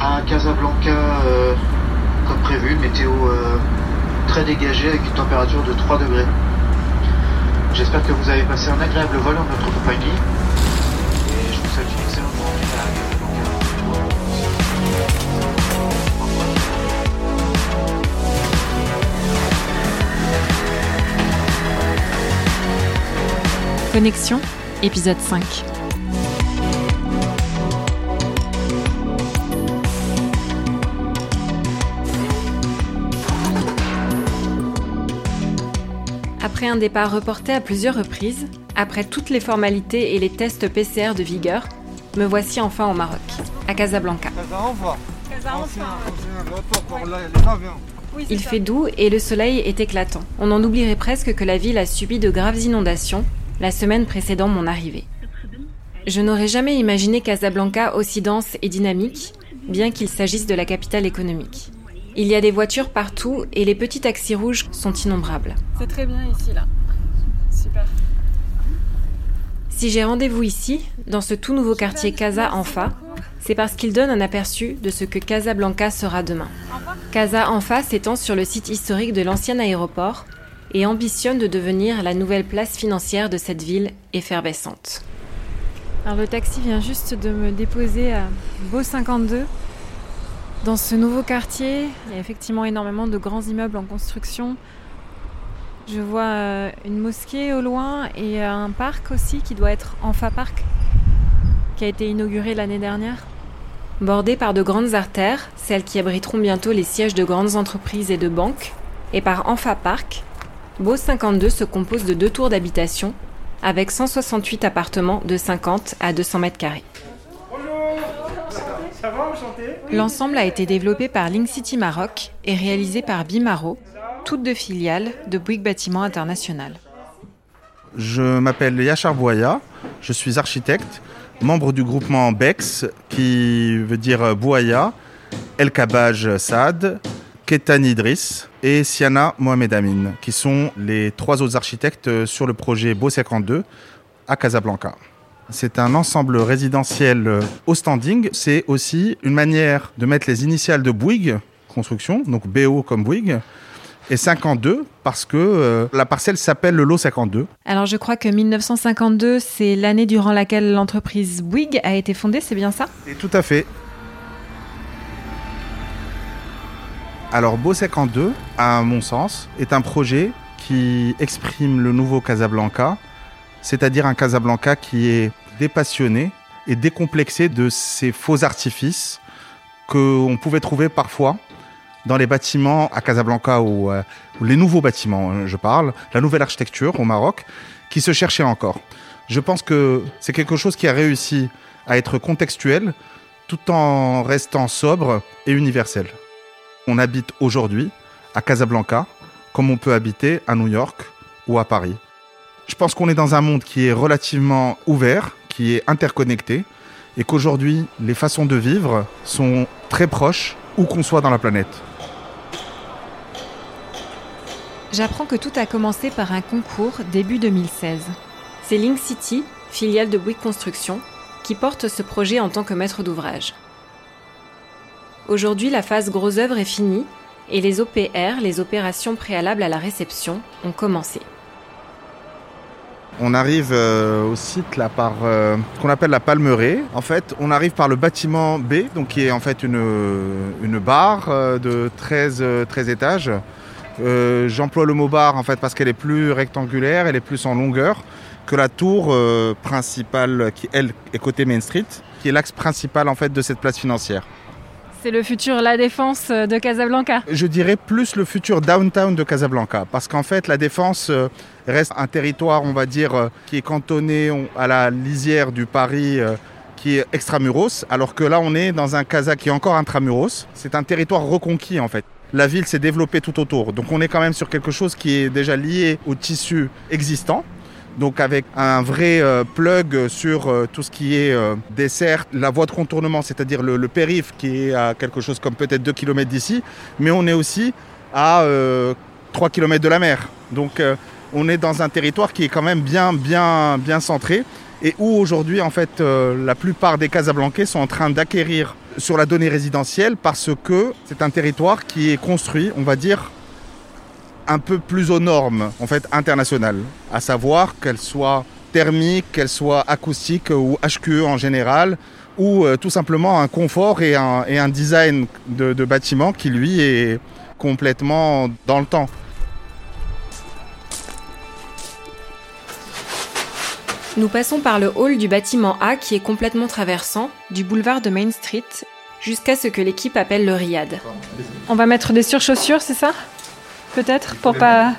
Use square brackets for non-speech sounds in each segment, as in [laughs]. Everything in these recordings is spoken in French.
à Casablanca euh, comme prévu, météo euh, très dégagée avec une température de 3 degrés. J'espère que vous avez passé un agréable vol en notre compagnie et je vous souhaite une excellente journée à Casablanca. Connexion, épisode 5. Après un départ reporté à plusieurs reprises, après toutes les formalités et les tests PCR de vigueur, me voici enfin au Maroc, à Casablanca. Il fait doux et le soleil est éclatant. On en oublierait presque que la ville a subi de graves inondations la semaine précédant mon arrivée. Je n'aurais jamais imaginé Casablanca aussi dense et dynamique, bien qu'il s'agisse de la capitale économique. Il y a des voitures partout et les petits taxis rouges sont innombrables. C'est très bien ici, là. Super. Si j'ai rendez-vous ici, dans ce tout nouveau quartier Casa Anfa, c'est parce qu'il donne un aperçu de ce que Casablanca sera demain. Casa Anfa s'étend sur le site historique de l'ancien aéroport et ambitionne de devenir la nouvelle place financière de cette ville effervescente. Alors le taxi vient juste de me déposer à Beau 52 dans ce nouveau quartier, il y a effectivement énormément de grands immeubles en construction. Je vois euh, une mosquée au loin et un parc aussi qui doit être Enfa Park, qui a été inauguré l'année dernière. Bordé par de grandes artères, celles qui abriteront bientôt les sièges de grandes entreprises et de banques, et par Enfa Park, Beau 52 se compose de deux tours d'habitation avec 168 appartements de 50 à 200 mètres carrés. L'ensemble a été développé par Link City Maroc et réalisé par Bimaro, toutes deux filiales de Bouygues Bâtiment International. Je m'appelle Yachar Bouaya, je suis architecte, membre du groupement BEX, qui veut dire Bouaya, El Kabaj Saad, Ketan Idriss et Siana Mohamed Amin, qui sont les trois autres architectes sur le projet Beau 52 à Casablanca. C'est un ensemble résidentiel euh, au standing. C'est aussi une manière de mettre les initiales de Bouygues Construction, donc BO comme Bouygues, et 52 parce que euh, la parcelle s'appelle le lot 52. Alors je crois que 1952, c'est l'année durant laquelle l'entreprise Bouygues a été fondée, c'est bien ça? Et tout à fait. Alors Beau 52, à mon sens, est un projet qui exprime le nouveau Casablanca c'est-à-dire un Casablanca qui est dépassionné et décomplexé de ces faux artifices qu'on pouvait trouver parfois dans les bâtiments à Casablanca ou, euh, les nouveaux bâtiments, hein, je parle, la nouvelle architecture au Maroc, qui se cherchait encore. Je pense que c'est quelque chose qui a réussi à être contextuel tout en restant sobre et universel. On habite aujourd'hui à Casablanca comme on peut habiter à New York ou à Paris. Je pense qu'on est dans un monde qui est relativement ouvert, qui est interconnecté, et qu'aujourd'hui, les façons de vivre sont très proches, où qu'on soit dans la planète. J'apprends que tout a commencé par un concours début 2016. C'est Link City, filiale de Bouygues Construction, qui porte ce projet en tant que maître d'ouvrage. Aujourd'hui, la phase gros œuvre est finie et les OPR, les opérations préalables à la réception, ont commencé. On arrive euh, au site par euh, qu'on appelle la Palmeraie. En fait, on arrive par le bâtiment B, qui est en fait une, une barre euh, de 13, 13 étages. J'emploie le mot barre en fait parce qu'elle est plus rectangulaire, elle est plus en longueur que la tour principale qui elle est côté Main Street, qui est l'axe principal en fait de cette place financière. C'est le futur La Défense de Casablanca Je dirais plus le futur downtown de Casablanca, parce qu'en fait la Défense euh, reste un territoire, on va dire, euh, qui est cantonné à la lisière du Paris euh, qui est extramuros, alors que là on est dans un Casa qui est encore intramuros. C'est un territoire reconquis en fait. La ville s'est développée tout autour, donc on est quand même sur quelque chose qui est déjà lié au tissu existant donc avec un vrai euh, plug sur euh, tout ce qui est euh, dessert, la voie de contournement, c'est-à-dire le, périph qui est à quelque chose comme peut-être 2 km d'ici, mais on est aussi à 3 km de la mer. Donc on est dans un territoire qui est quand même bien, bien, bien centré et où aujourd'hui en fait la plupart des Casablancais sont en train d'acquérir sur la donnée résidentielle parce que c'est un territoire qui est construit, on va dire, un peu plus aux normes en fait internationales, à savoir qu'elle soit thermique, qu'elle soit acoustique ou HQE en général, ou euh, tout simplement un confort et un, et un design de, de bâtiment qui lui est complètement dans le temps. Nous passons par le hall du bâtiment A qui est complètement traversant, du boulevard de Main Street, jusqu'à ce que l'équipe appelle le Riad. On va mettre des surchaussures, c'est ça? Peut-être pour pas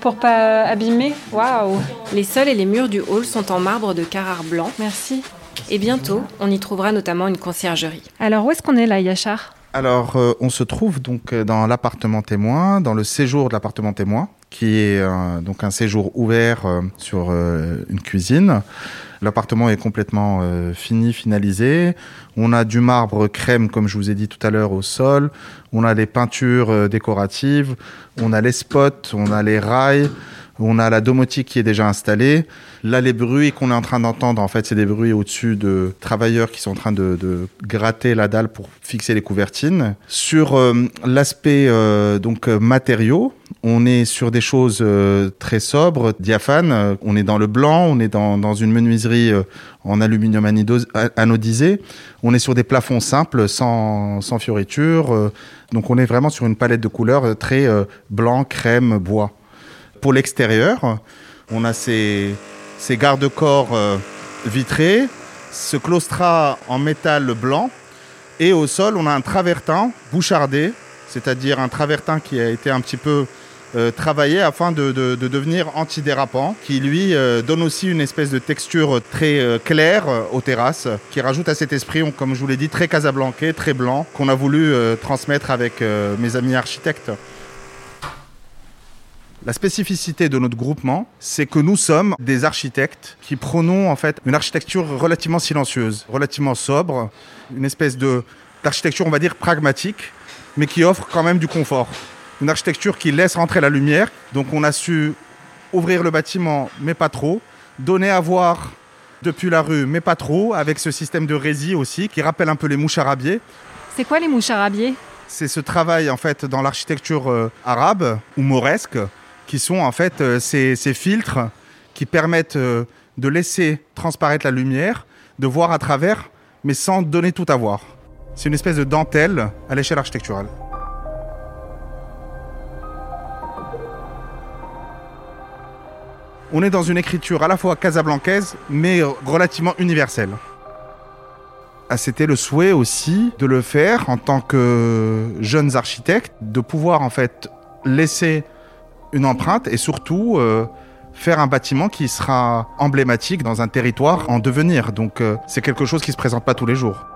pour pas abîmer. Waouh Les sols et les murs du hall sont en marbre de Carrare blanc. Merci. Et bientôt, on y trouvera notamment une conciergerie. Alors où est-ce qu'on est là, Yachar? Alors, euh, on se trouve donc euh, dans l'appartement témoin, dans le séjour de l'appartement témoin, qui est donc un séjour ouvert euh, sur une cuisine. L'appartement est complètement fini, finalisé. On a du marbre crème, comme je vous ai dit tout à l'heure, au sol. On a les peintures décoratives. On a les spots, on a les rails. On a la domotique qui est déjà installée. Là, les bruits qu'on est en train d'entendre, en fait, c'est des bruits au-dessus de travailleurs qui sont en train de, de gratter la dalle pour fixer les couvertines. Sur euh, l'aspect euh, donc euh, matériaux, on est sur des choses très sobres, diaphanes. On est dans le blanc, on est dans, dans une menuiserie en aluminium anodisé. On est sur des plafonds simples, sans, sans fioritures. donc, on est vraiment sur une palette de couleurs très blanc, crème, bois. Pour l'extérieur, on a ces, garde-corps euh, vitrés, ce claustrat en métal blanc, et au sol, on a un travertin bouchardé, c'est-à-dire un travertin qui a été un petit peu euh, travaillé afin de, de- de devenir antidérapant, qui lui euh, donne aussi une espèce de texture très claire aux terrasses, qui rajoute à cet esprit, comme je vous l'ai dit, très casablancais, très blanc, qu'on a voulu transmettre avec mes amis architectes. La spécificité de notre groupement, c'est que nous sommes des architectes qui prônons en fait une architecture relativement silencieuse, relativement sobre, une espèce de d'architecture on va dire pragmatique, mais qui offre quand même du confort. Une architecture qui laisse rentrer la lumière. Donc on a su ouvrir le bâtiment, mais pas trop, donner à voir depuis la rue, mais pas trop, avec ce système de rési aussi qui rappelle un peu les moucharabiés. C'est quoi les mouches arabiées C'est ce travail en fait dans l'architecture euh, arabe ou mauresque qui sont en fait euh, ces, filtres qui permettent euh, de laisser transparaître la lumière, de voir à travers, mais sans donner tout à voir. C'est une espèce de dentelle à l'échelle architecturale. On est dans une écriture à la fois casablancaise, mais relativement universelle. Ah, C'était le souhait aussi de le faire en tant que jeunes architectes, de pouvoir en fait laisser une empreinte et surtout euh, faire un bâtiment qui sera emblématique dans un territoire en devenir. Donc euh, c'est quelque chose qui se présente pas tous les jours.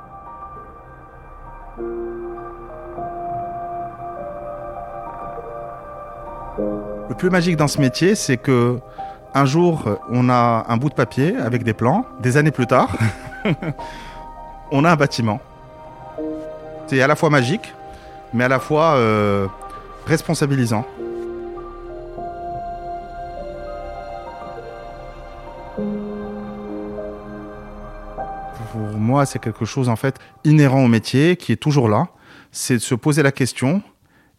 Le plus magique dans ce métier, c'est que un jour, on a un bout de papier avec des plans. Des années plus tard, [laughs] on a un bâtiment. C'est à la fois magique, mais à la fois euh, responsabilisant. C'est quelque chose en fait inhérent au métier, qui est toujours là. C'est de se poser la question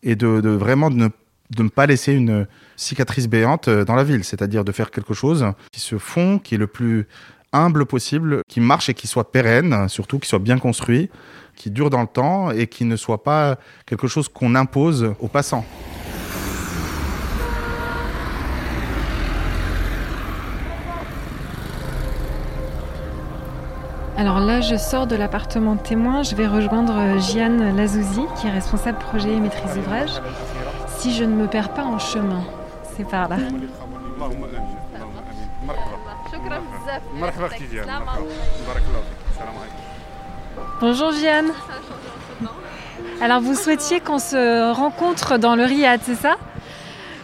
et de, vraiment de ne, de ne pas laisser une cicatrice béante euh, dans la ville, c'est-à-dire de faire quelque chose qui se fond, qui est le plus humble possible, qui marche et qui soit pérenne, surtout qui soit bien construit, qui dure dans le temps et qui ne soit pas quelque chose qu'on impose aux passants. Alors là, je sors de l'appartement témoin. Je vais rejoindre euh, Gianne Lazouzi, qui est responsable projet et maîtrise d'ouvrage. Si je ne me perds pas en chemin, c'est par là. Bonjour Gianne. Alors vous souhaitiez qu'on se rencontre dans le Riyad, c'est ça?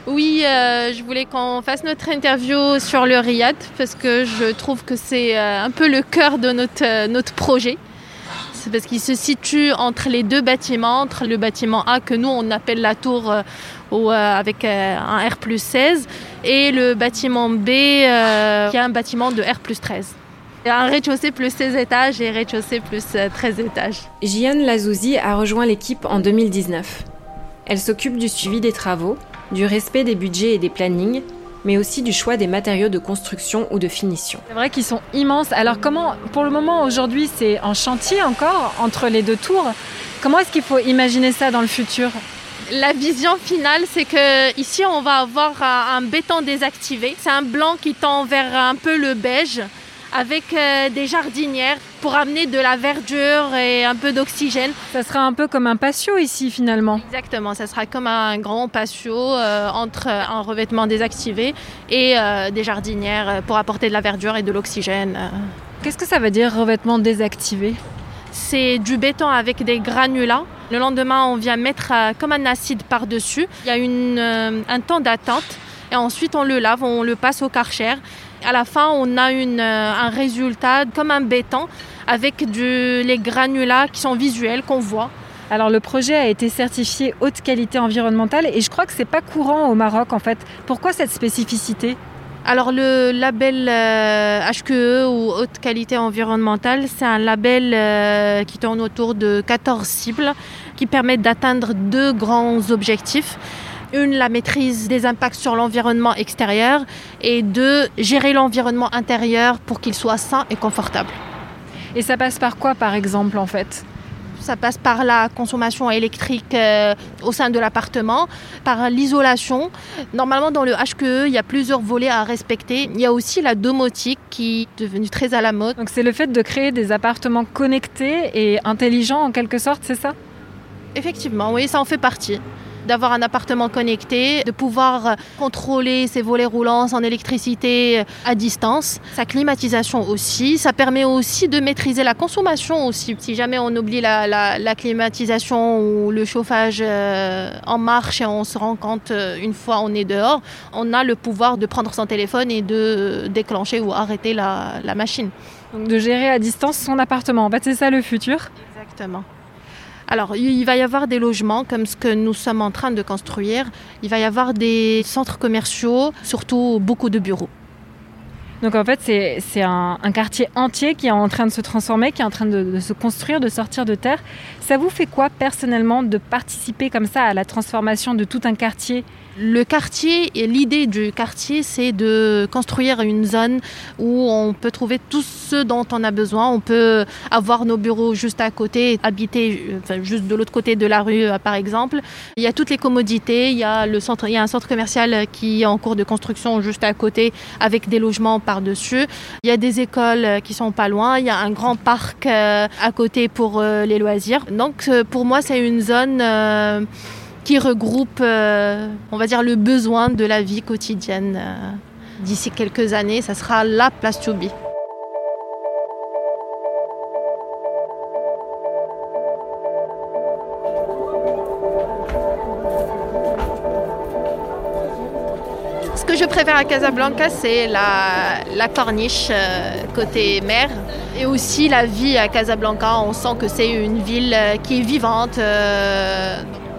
Oui, euh, je voulais qu'on fasse notre interview sur le Riyad parce que je trouve que c'est euh, un peu le cœur de notre, euh, notre projet. C'est parce qu'il se situe entre les deux bâtiments, entre le bâtiment A que nous on appelle la tour avec un R plus 16 et le bâtiment B qui est un bâtiment de R plus 13. Un rez-de-chaussée plus 16 étages et rez-de-chaussée plus 13 étages. Jian Lazouzi a rejoint l'équipe en 2019. Elle s'occupe du suivi des travaux, du respect des budgets et des plannings, mais aussi du choix des matériaux de construction ou de finition. C'est vrai qu'ils sont immenses. Alors comment, pour le moment aujourd'hui, c'est en chantier encore entre les deux tours. Comment est-ce qu'il faut imaginer ça dans le futur? La vision finale, c'est que ici on va avoir un béton désactivé. C'est un blanc qui tend vers un peu le beige avec euh, des jardinières pour amener de la verdure et un peu d'oxygène. Ça sera un peu comme un patio ici finalement. Exactement, ça sera comme un grand patio euh, entre un revêtement désactivé et euh, des jardinières pour apporter de la verdure et de l'oxygène. Qu'est-ce que ça veut dire revêtement désactivé? C'est du béton avec des granulats. Le lendemain, on vient mettre comme un acide par-dessus. Il y a une, un temps d'attente et ensuite on le lave, on le passe au karcher à la fin, on a une, euh, un résultat comme un béton avec du, les granulats qui sont visuels, qu'on voit. Alors le projet a été certifié haute qualité environnementale et je crois que c'est pas courant au Maroc en fait. Pourquoi cette spécificité? Alors le label HQE euh, ou haute qualité environnementale, c'est un label euh, qui tourne autour de 14 cibles qui permettent d'atteindre deux grands objectifs. Une, la maîtrise des impacts sur l'environnement extérieur et deux, gérer l'environnement intérieur pour qu'il soit sain et confortable. Et ça passe par quoi par exemple en fait? Ça passe par la consommation électrique euh, au sein de l'appartement, par l'isolation. Normalement, dans le HQE, il y a plusieurs volets à respecter. Il y a aussi la domotique qui est devenue très à la mode. Donc c'est le fait de créer des appartements connectés et intelligents en quelque sorte, c'est ça? Effectivement, oui, ça en fait partie d'avoir un appartement connecté, de pouvoir contrôler ses volets roulants en électricité à distance, sa climatisation aussi. Ça permet aussi de maîtriser la consommation aussi. Si jamais on oublie la, climatisation ou le chauffage euh, en marche et on se rend compte euh, une fois on est dehors, on a le pouvoir de prendre son téléphone et de déclencher ou arrêter la, la machine. Donc de gérer à distance son appartement. En fait, c'est ça le futur. Exactement. Alors, il va y avoir des logements comme ce que nous sommes en train de construire. Il va y avoir des centres commerciaux, surtout beaucoup de bureaux. Donc en fait, c'est un, quartier entier qui est en train de se transformer, qui est en train de, se construire, de sortir de terre. Ça vous fait quoi personnellement de participer comme ça à la transformation de tout un quartier? Le quartier l'idée du quartier, c'est de construire une zone où on peut trouver tout ce dont on a besoin. On peut avoir nos bureaux juste à côté, habiter juste de l'autre côté de la rue, euh, par exemple. Il y a toutes les commodités. Il y a un centre commercial qui est en cours de construction juste à côté, avec des logements par-dessus. Il y a des écoles qui sont pas loin. Il y a un grand parc euh, à côté pour euh, les loisirs. Donc, pour moi, c'est une zone qui regroupe, euh, on va dire, le besoin de la vie quotidienne. Euh, d'ici quelques années, ça sera la place be. Ce que je préfère à Casablanca, c'est la, la corniche euh, côté mer et aussi la vie à Casablanca. On sent que c'est une ville qui est vivante.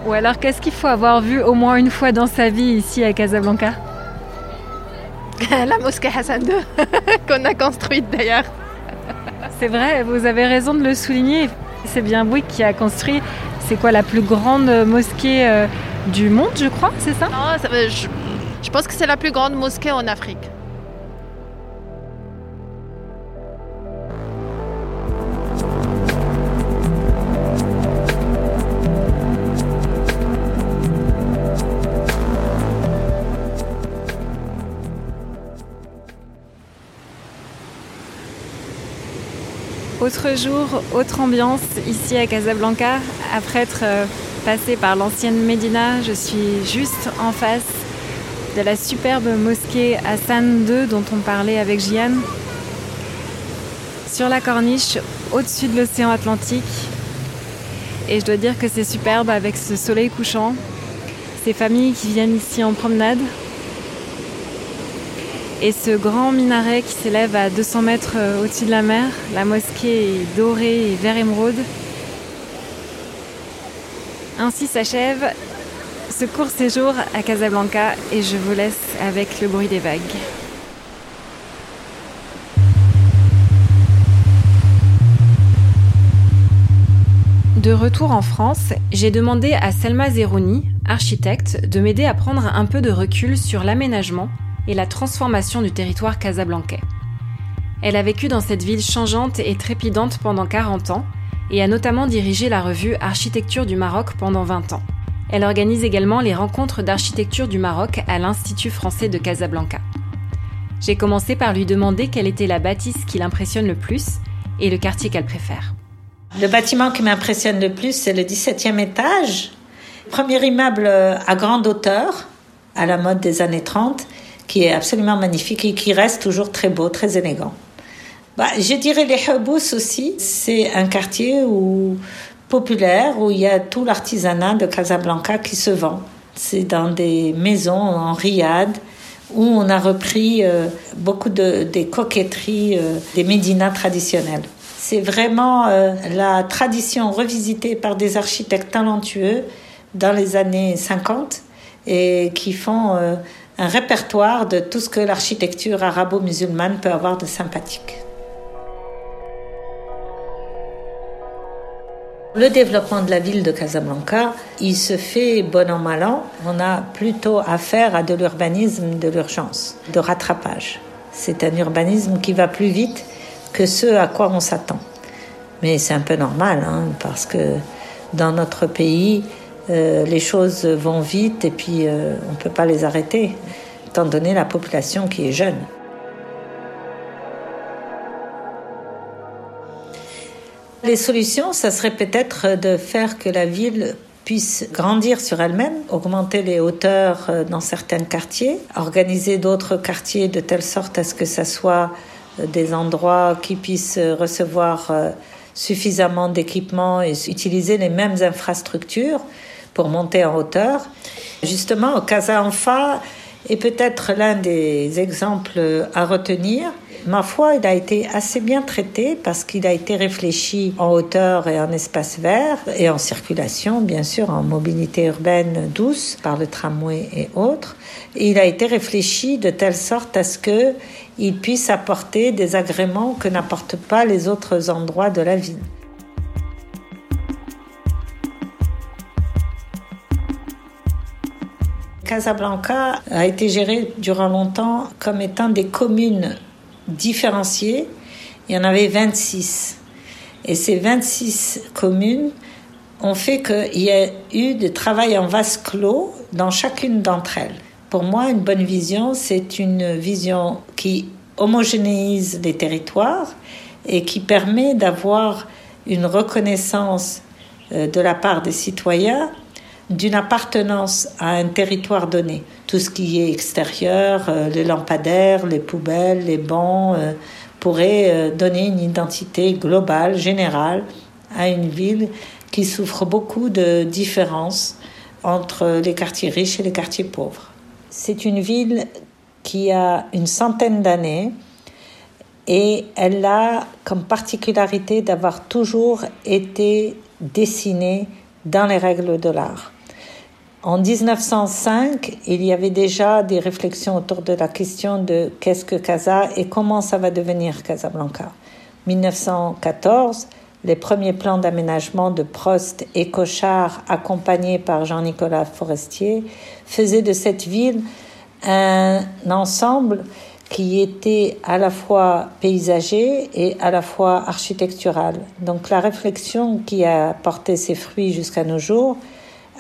Ou alors qu'est-ce qu'il faut avoir vu au moins une fois dans sa vie ici à Casablanca? [laughs] La mosquée Hassan II, [laughs] qu'on a construite d'ailleurs. C'est vrai, vous avez raison de le souligner. C'est bien Bouygues qui a construit, c'est quoi, la plus grande mosquée euh, du monde, je crois, c'est ça? Non, je pense que c'est la plus grande mosquée en Afrique. Autre jour, autre ambiance ici à Casablanca. Après être euh, passé par l'ancienne Médina, je suis juste en face de la superbe mosquée Hassan II dont on parlait avec Jian. Sur la corniche, au-dessus de l'océan Atlantique. Et je dois dire que c'est superbe avec ce soleil couchant, ces familles qui viennent ici en promenade. Et ce grand minaret qui s'élève à 200 mètres euh, au-dessus de la mer, la mosquée dorée et vert émeraude. Ainsi s'achève ce court séjour à Casablanca et je vous laisse avec le bruit des vagues. De retour en France, j'ai demandé à Selma Zerouni, architecte, de m'aider à prendre un peu de recul sur l'aménagement et la transformation du territoire casablancais. Elle a vécu dans cette ville changeante et trépidante pendant 40 ans et a notamment dirigé la revue Architecture du Maroc pendant 20 ans. Elle organise également les rencontres d'architecture du Maroc à l'Institut français de Casablanca. J'ai commencé par lui demander quelle était la bâtisse qui l'impressionne le plus et le quartier qu'elle préfère. Le bâtiment qui m'impressionne le plus, c'est le 17e étage. Premier immeuble à grande hauteur, à la mode des années 30, qui est absolument magnifique et qui reste toujours très beau, très élégant. Bah, je dirais les Habous aussi. C'est un quartier où, populaire où il y a tout l'artisanat de Casablanca qui se vend. C'est dans des maisons en riad où on a repris euh, beaucoup de, des coquetteries euh, des médinas traditionnels. C'est vraiment euh, la tradition revisitée par des architectes talentueux dans les années 50 et qui font un répertoire de tout ce que l'architecture arabo-musulmane peut avoir de sympathique. Le développement de la ville de Casablanca, il se fait bon an mal an. On a plutôt affaire à de l'urbanisme de l'urgence, de rattrapage. C'est un urbanisme qui va plus vite que ce à quoi on s'attend. Mais c'est un peu normal, hein, parce que dans notre pays, euh, les choses vont vite et puis euh, on ne peut pas les arrêter, étant donné la population qui est jeune. Les solutions, ça serait peut-être de faire que la ville puisse grandir sur elle-même, augmenter les hauteurs euh, dans certains quartiers, organiser d'autres quartiers de telle sorte à ce que ça soit des endroits qui puissent recevoir suffisamment d'équipements et utiliser les mêmes infrastructures pour monter en hauteur. Justement, Casa Anfa est peut-être l'un des exemples à retenir Ma foi, il a été assez bien traité parce qu'il a été réfléchi en hauteur et en espace vert et en circulation, bien sûr, en mobilité urbaine douce par le tramway et autres. Et il a été réfléchi de telle sorte à ce que il puisse apporter des agréments que n'apportent pas les autres endroits de la ville. Casablanca a été géré durant longtemps comme étant des communes différenciés. Il y en avait 26. Et ces 26 communes ont fait qu'il y a eu de travail en vase clos dans chacune d'entre elles. Pour moi, une bonne vision, c'est une vision qui homogénéise les territoires et qui permet d'avoir une reconnaissance euh, de la part des citoyens d'une appartenance à un territoire donné. Tout ce qui est extérieur, euh, les lampadaires, les poubelles, les bancs, euh, pourrait euh, donner une identité globale, générale, à une ville qui souffre beaucoup de différences entre les quartiers riches et les quartiers pauvres. C'est une ville qui a une centaine d'années et elle a comme particularité d'avoir toujours été dessinée dans les règles de l'art. En 1905, il y avait déjà des réflexions autour de la question de qu'est-ce que Casa et comment ça va devenir Casablanca. 1914, les premiers plans d'aménagement de Prost et Cochard, accompagnés par Jean-Nicolas Forestier, faisaient de cette ville un ensemble qui était à la fois paysager et à la fois architectural. Donc la réflexion qui a porté ses fruits jusqu'à nos jours,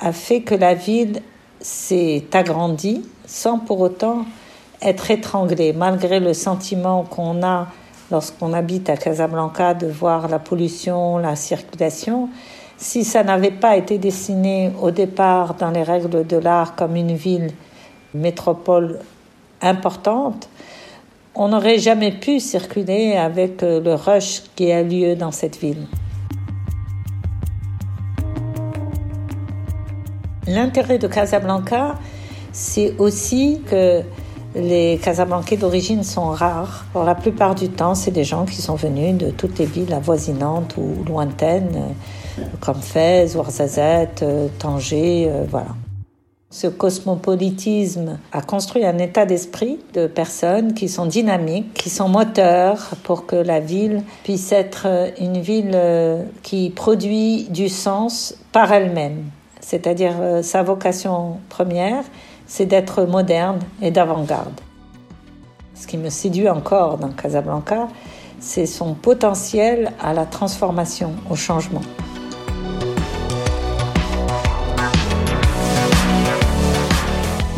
a fait que la ville s'est agrandie sans pour autant être étranglée, malgré le sentiment qu'on a lorsqu'on habite à Casablanca de voir la pollution, la circulation. Si ça n'avait pas été dessiné au départ dans les règles de l'art comme une ville métropole importante, on n'aurait jamais pu circuler avec le rush qui a lieu dans cette ville. L'intérêt de Casablanca, c'est aussi que les Casablancais d'origine sont rares. Pour la plupart du temps, c'est des gens qui sont venus de toutes les villes avoisinantes ou lointaines, comme Fès, Ouarzazate, Tanger, euh, voilà. Ce cosmopolitisme a construit un état d'esprit de personnes qui sont dynamiques, qui sont moteurs pour que la ville puisse être une ville euh, qui produit du sens par elle-même. C'est-à-dire euh, sa vocation première, c'est d'être moderne et d'avant-garde. Ce qui me séduit encore dans Casablanca, c'est son potentiel à la transformation, au changement.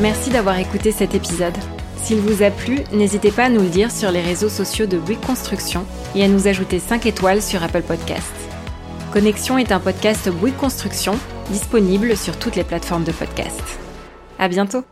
Merci d'avoir écouté cet épisode. S'il vous a plu, n'hésitez pas à nous le dire sur les réseaux sociaux de Bouygues Construction et à nous ajouter 5 étoiles sur Apple Podcasts. Connexion est un podcast Bouygues Construction disponible sur toutes les plateformes de podcast. À bientôt!